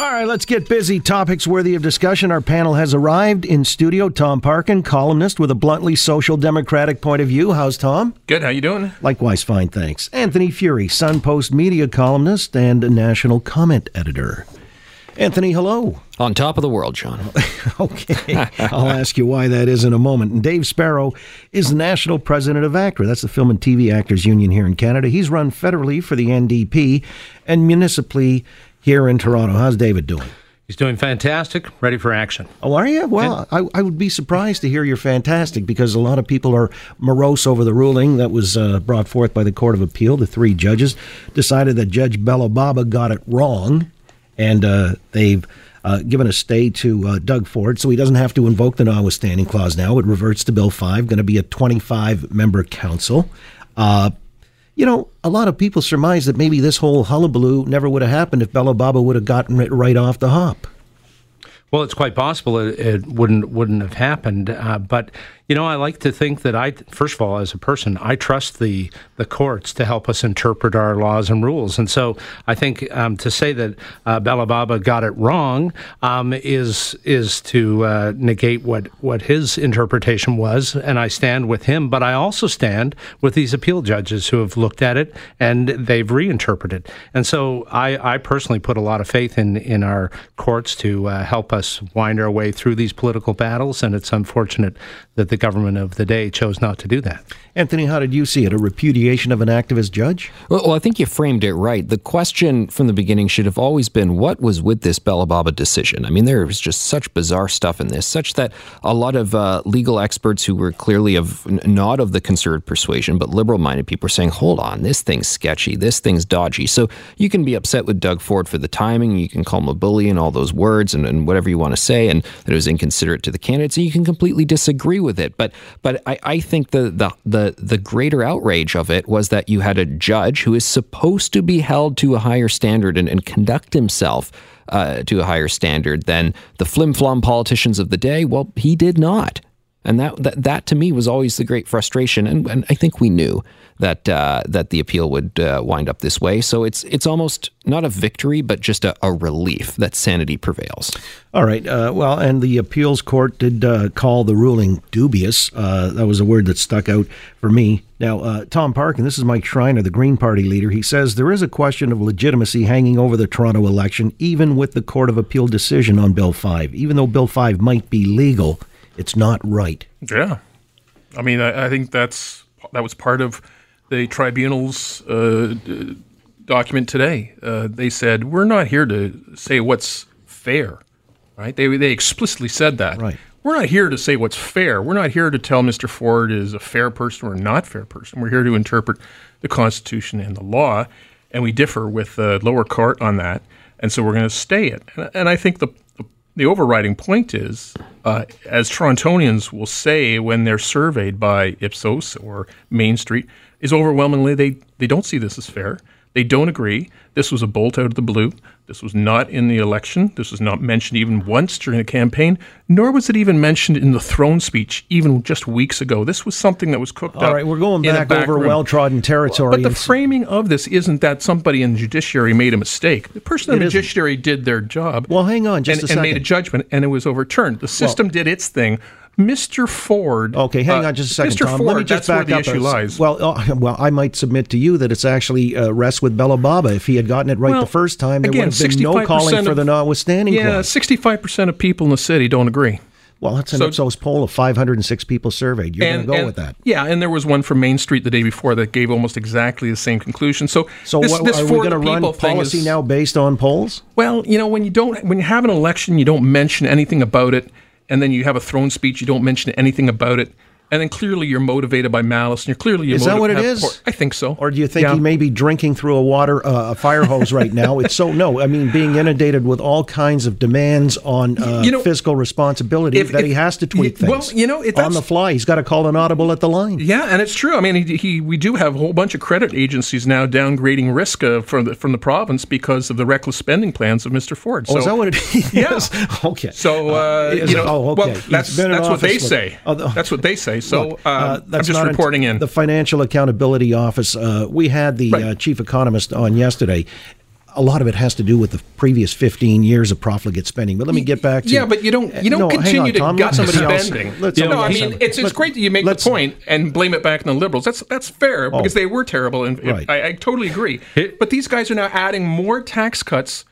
All right, let's get busy. Topics worthy of discussion. Our panel has arrived in studio. Tom Parkin, columnist with a bluntly social democratic point of view. How's Tom? Good. How you doing? Likewise, fine, thanks. Anthony Furey, Sun Post media columnist and national comment editor. Anthony, hello. On top of the world, John. okay. I'll ask you why that is in a moment. And Dave Sparrow is the national president of ACTRA. That's the Film and TV Actors Union here in Canada. He's run federally for the NDP and municipally here in Toronto. How's David doing? He's doing fantastic, ready for action. Oh, are you? Well, I, I, would be surprised to hear you're fantastic because a lot of people are morose over the ruling that was uh, brought forth by the Court of Appeal. The three judges decided that Judge Baba got it wrong, and uh, they've uh, given a stay to uh, Doug Ford, so he doesn't have to invoke the notwithstanding clause now. It reverts to Bill 5, going to be a 25 member council. You know, a lot of people surmise that maybe this whole hullabaloo never would have happened if Belobaba would have gotten it right off the hop. Well, it's quite possible it, it wouldn't wouldn't have happened, uh, but you know, I like to think that I, first of all, as a person, I trust the the courts to help us interpret our laws and rules. And so I think um, to say that uh, Belobaba got it wrong um, is is to uh, negate what what his interpretation was. And I stand with him, but I also stand with these appeal judges who have looked at it and they've reinterpreted. And so I, I personally put a lot of faith in in our courts to uh, help us wind our way through these political battles. And it's unfortunate that the government of the day chose not to do that. Anthony, how did you see it? A repudiation of an activist judge? Well, well, I think you framed it right. The question from the beginning should have always been what was with this Belobaba decision? I mean, there was just such bizarre stuff in this, such that a lot of uh, legal experts who were clearly of not of the conservative persuasion, but liberal minded people were saying, hold on, this thing's sketchy, this thing's dodgy. So you can be upset with Doug Ford for the timing, you can call him a bully and all those words and, and whatever you want to say, and that it was inconsiderate to the candidates, and you can completely disagree with it. But but I, I think the, the the the greater outrage of it was that you had a judge who is supposed to be held to a higher standard and, and conduct himself uh, to a higher standard than the flim flom politicians of the day. Well, he did not. And that, that, that to me was always the great frustration. And, and I think we knew that uh, that the appeal would uh, wind up this way. So it's it's almost not a victory, but just a, a relief that sanity prevails. All right. Uh, well, and the appeals court did uh, call the ruling dubious. Uh, that was a word that stuck out for me. Now, uh, Tom Parkin, this is Mike Schreiner, the Green Party leader. He says there is a question of legitimacy hanging over the Toronto election, even with the Court of Appeal decision on Bill 5. Even though Bill 5 might be legal, it's not right. Yeah, I mean, I, I think that's that was part of the tribunal's uh, d- document today. Uh, they said we're not here to say what's fair, right? They they explicitly said that. Right. We're not here to say what's fair. We're not here to tell Mr. Ford is a fair person or not fair person. We're here to interpret the Constitution and the law, and we differ with the lower court on that. And so we're going to stay it. And, and I think the, the overriding point is, uh, as Torontonians will say when they're surveyed by Ipsos or Main Street, is overwhelmingly they, they don't see this as fair. They don't agree. This was a bolt out of the blue. This was not in the election. This was not mentioned even once during the campaign, nor was it even mentioned in the throne speech even just weeks ago. This was something that was cooked All up. All right, we're going back, back over well trodden territory. But the framing of this isn't that somebody in the judiciary made a mistake. The person in the judiciary did their job. Well, hang on just and, a second. And made a judgment, and it was overturned. The system well, did its thing. Mr. Ford. Okay, hang on just a second, Mr. Tom. Ford, Let me just back the up. issue lies. Well, uh, well, I might submit to you that it's actually uh, rests with Belobaba. If he had gotten it right well, the first time, there again, would have been no calling of, for the notwithstanding Yeah, sixty-five percent of people in the city don't agree. Well, that's an so, Ipsos poll of 506 people surveyed. You're going to go and, with that. Yeah, and there was one from Main Street the day before that gave almost exactly the same conclusion. So, so this, what, this are we going to run policy is, now based on polls? Well, you know, when you don't, when you have an election, you don't mention anything about it, and then you have a throne speech, you don't mention anything about it. And then clearly you're motivated by malice, and you're clearly you're Is that what it is? Por- I think so. Or do you think Yeah. he may be drinking through a water uh, a fire hose right now? It's so no. I mean, being inundated with all kinds of demands on uh, You know, fiscal responsibility if- that if- he has to tweak y- well, you know, it- on the fly, he's got to call an audible at the line. Yeah, and it's true. I mean, he, he we do have a whole bunch of credit agencies now downgrading risk uh, from the from the province because of the reckless spending plans of Mr. Ford. Oh, is that what it is? Yeah. okay. So uh, is you know, oh, okay. well, that's that's what they say. Oh, the- that's what they say. So Look, uh, uh, I'm that's just not reporting in. The Financial Accountability Office. Uh, we had the Right. uh, chief economist on yesterday. a lot of it has to do with the previous 15 years of profligate spending. But let me get back to yeah, but you don't you don't No, continue on, to Tom. gut Let somebody somebody else- spending. let no, I mean it's it's great that you make the Oh. point and blame it back on the liberals. That's that's fair because they were terrible, and Right. I, I totally agree. But these guys are now adding more tax cuts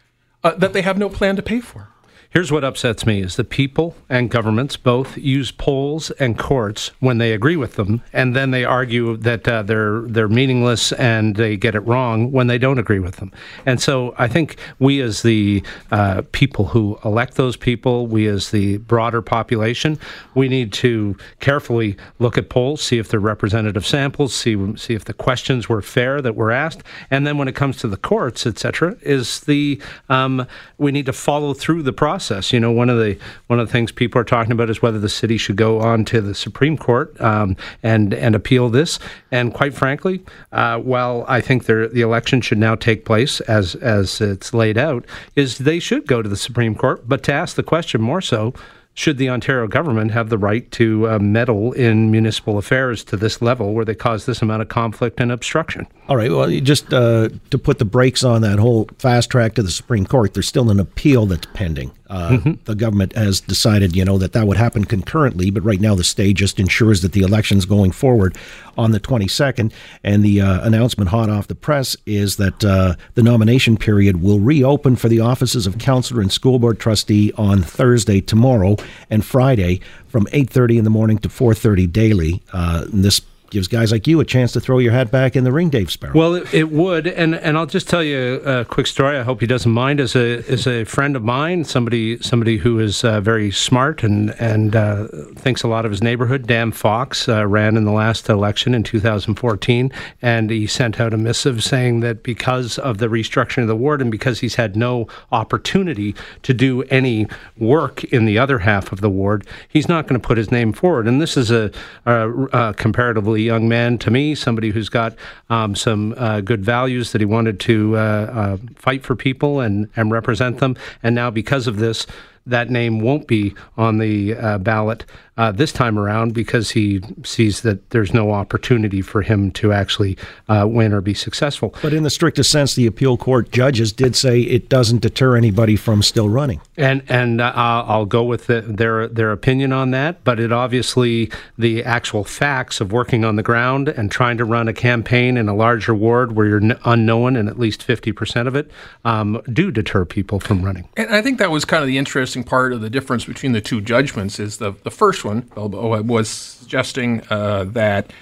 uh, that they have no plan to pay for. Here's what upsets me is that people and governments both use polls and courts when they agree with them, and then they argue that uh, they're they're meaningless and they get it wrong when they don't agree with them. And so I think we as the uh, people who elect those people, we as the broader population, we need to carefully look at polls, see if they're representative samples, see see if the questions were fair that were asked, and then when it comes to the courts, et cetera, is the um, we need to follow through the process. You know, one of the one of the things people are talking about is whether the city should go on to the Supreme Court um, and and appeal this. And quite frankly, uh, while I think the election should now take place as as it's laid out, is they should go to the Supreme Court. But to ask the question more so. Should the Ontario government have the right to uh, meddle in municipal affairs to this level where they cause this amount of conflict and obstruction? All right. Well, just uh, to put the brakes on that whole fast track to the Supreme Court, there's still an appeal that's pending. Uh, The government has decided, you know, that that would happen concurrently, but right now the stay just ensures that the election's going forward on the 22nd. And the uh, announcement hot off the press is that uh, the nomination period will reopen for the offices of councillor and school board trustee on Thursday, tomorrow, and Friday from 8:30 in the morning to 4:30 daily. Uh, this gives guys like you a chance to throw your hat back in the ring, Dave Sparrow. Well, it, it would, and and I'll just tell you a quick story. I hope he doesn't mind. As a as a friend of mine, somebody somebody who is uh, very smart and and uh, thinks a lot of his neighborhood. Dan Fox uh, ran in the last election in 2014, and he sent out a missive saying that because of the restructuring of the ward and because he's had no opportunity to do any work in the other half of the ward, he's not going to put his name forward. And this is a, a, a comparatively young man to me, somebody who's got um, some uh, good values that he wanted to uh, uh, fight for people and, and represent them. And now, because of this, that name won't be on the uh, ballot uh, this time around because he sees that there's no opportunity for him to actually uh, win or be successful. But in the strictest sense, the appeal court judges did say it doesn't deter anybody from still running. And and uh, I'll go with the, their their opinion on that, but it obviously the actual facts of working on the ground and trying to run a campaign in a larger ward where you're unknown in at least fifty percent of it um, do deter people from running. And I think that was kind of the interesting part of the difference between the two judgments. Is the the first one Belobaba was suggesting uh, that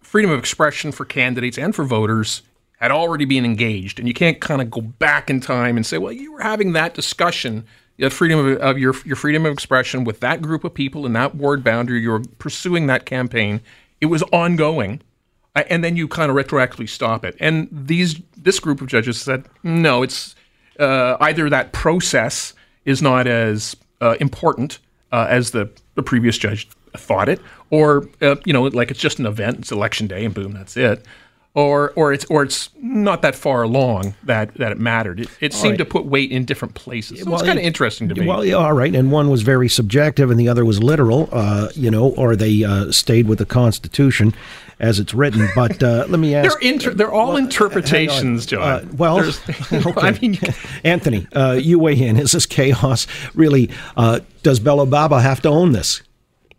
freedom of expression for candidates and for voters had already been engaged, and you can't kind of go back in time and say, well, you were having that discussion. The freedom of, of your your freedom of expression with that group of people in that ward boundary, you were pursuing that campaign. It was ongoing, uh, and then you kind of retroactively stop it. And these this group of judges said, no, it's uh, either that process is not as uh, important uh, as the, the previous judge thought it, or uh, you know, like it's just an event, it's election day, and boom, that's it. Or, or it's or it's not that far along that, that it mattered. It, it seemed right. to put weight in different places. So it's kind of interesting to me. Well, yeah, all right, and one was very subjective, and the other was literal. Uh, you know, or they uh, stayed with the Constitution as it's written. But uh, let me ask. they're inter- they're all interpretations, John. Uh, well, There's- I mean, Anthony, uh, you weigh in. Is this chaos really? Uh, does Belobaba have to own this?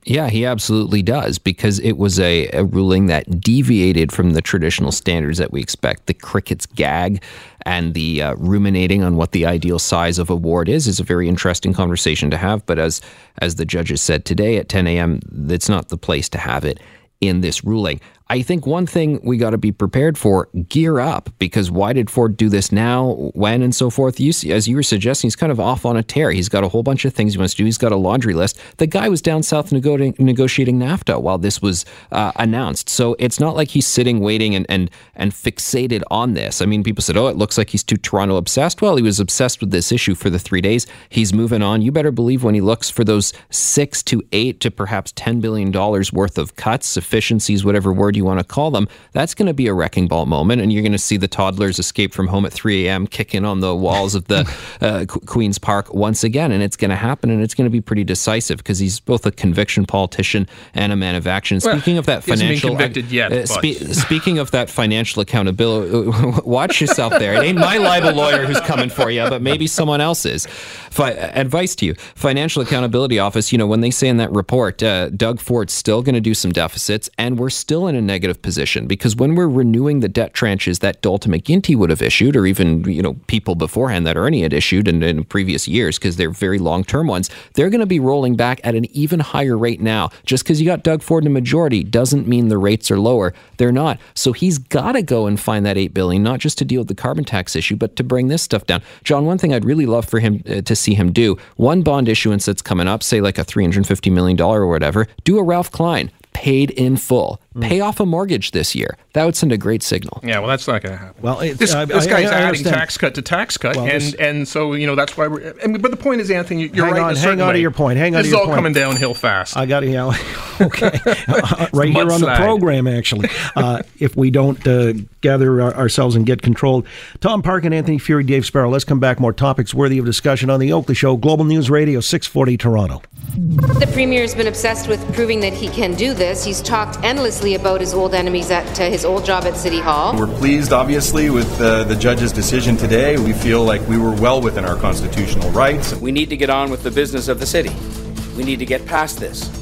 Yeah, he absolutely does because it was a, a ruling that deviated from the traditional standards that we expect. The cricket's gag and the uh, ruminating on what the ideal size of a ward is is a very interesting conversation to have. But as as the judges said today at 10 a.m., that's not the place to have it in this ruling. I think one thing we got to be prepared for: gear up, because why did Ford do this now, when, and so forth? You see, as you were suggesting, he's kind of off on a tear. He's got a whole bunch of things he wants to do. He's got a laundry list. The guy was down south nego- negotiating NAFTA while this was uh, announced, so it's not like he's sitting waiting and and and fixated on this. I mean, people said, "Oh, it looks like he's too Toronto obsessed." Well, he was obsessed with this issue for the three days. He's moving on. You better believe when he looks for those six to eight to perhaps ten billion dollars worth of cuts, efficiencies, whatever word you you want to call them, that's going to be a wrecking ball moment. And you're going to see the toddlers escape from home at 3 a.m., kicking on the walls of the uh, Queen's Park once again. And it's going to happen, and it's going to be pretty decisive because he's both a conviction politician and a man of action. Well, speaking of that financial. yet. Uh, spe- speaking of that financial accountability, watch yourself there. It ain't my libel lawyer who's coming for you, but maybe someone else is. Fi- advice to you Financial Accountability Office, you know, when they say in that report, uh, Doug Ford's still going to do some deficits, and we're still in a negative position because when we're renewing the debt tranches that Dalton McGuinty would have issued, or even, you know, people beforehand that Ernie had issued in, in previous years, because they're very long term ones, they're going to be rolling back at an even higher rate now. Just because you got Doug Ford in a majority doesn't mean the rates are lower. They're not. So he's got to go and find that 8 billion, not just to deal with the carbon tax issue, but to bring this stuff down. John, one thing I'd really love for him uh, to see him do one bond issuance that's coming up, say like a $350 million or whatever, do a Ralph Klein paid in full. Mm. Pay off a mortgage this year. That would send a great signal. Yeah, well, that's not going to happen. Well, this, I, this guy's I, I adding understand. tax cut to tax cut, Well, and this- and so you know that's why we're. I mean, but the point is, Anthony, you're Hang right. in on, a hang certain on to your point, hang on This to is your all point. coming downhill fast. I got to, yeah, okay. Uh, right here on the program, actually. Uh, if we don't uh, gather our, ourselves and get controlled. Tom Parkin Anthony Furey, Dave Sparrow. Let's come back. More topics worthy of discussion on the Oakley Show, Global News Radio, 640 Toronto. The premier has been obsessed with proving that he can do this. He's talked endlessly about his old enemies at uh, his old job at City Hall. We're pleased, obviously, with uh, the judge's decision today. We feel like we were well within our constitutional rights. We need to get on with the business of the city. We need to get past this.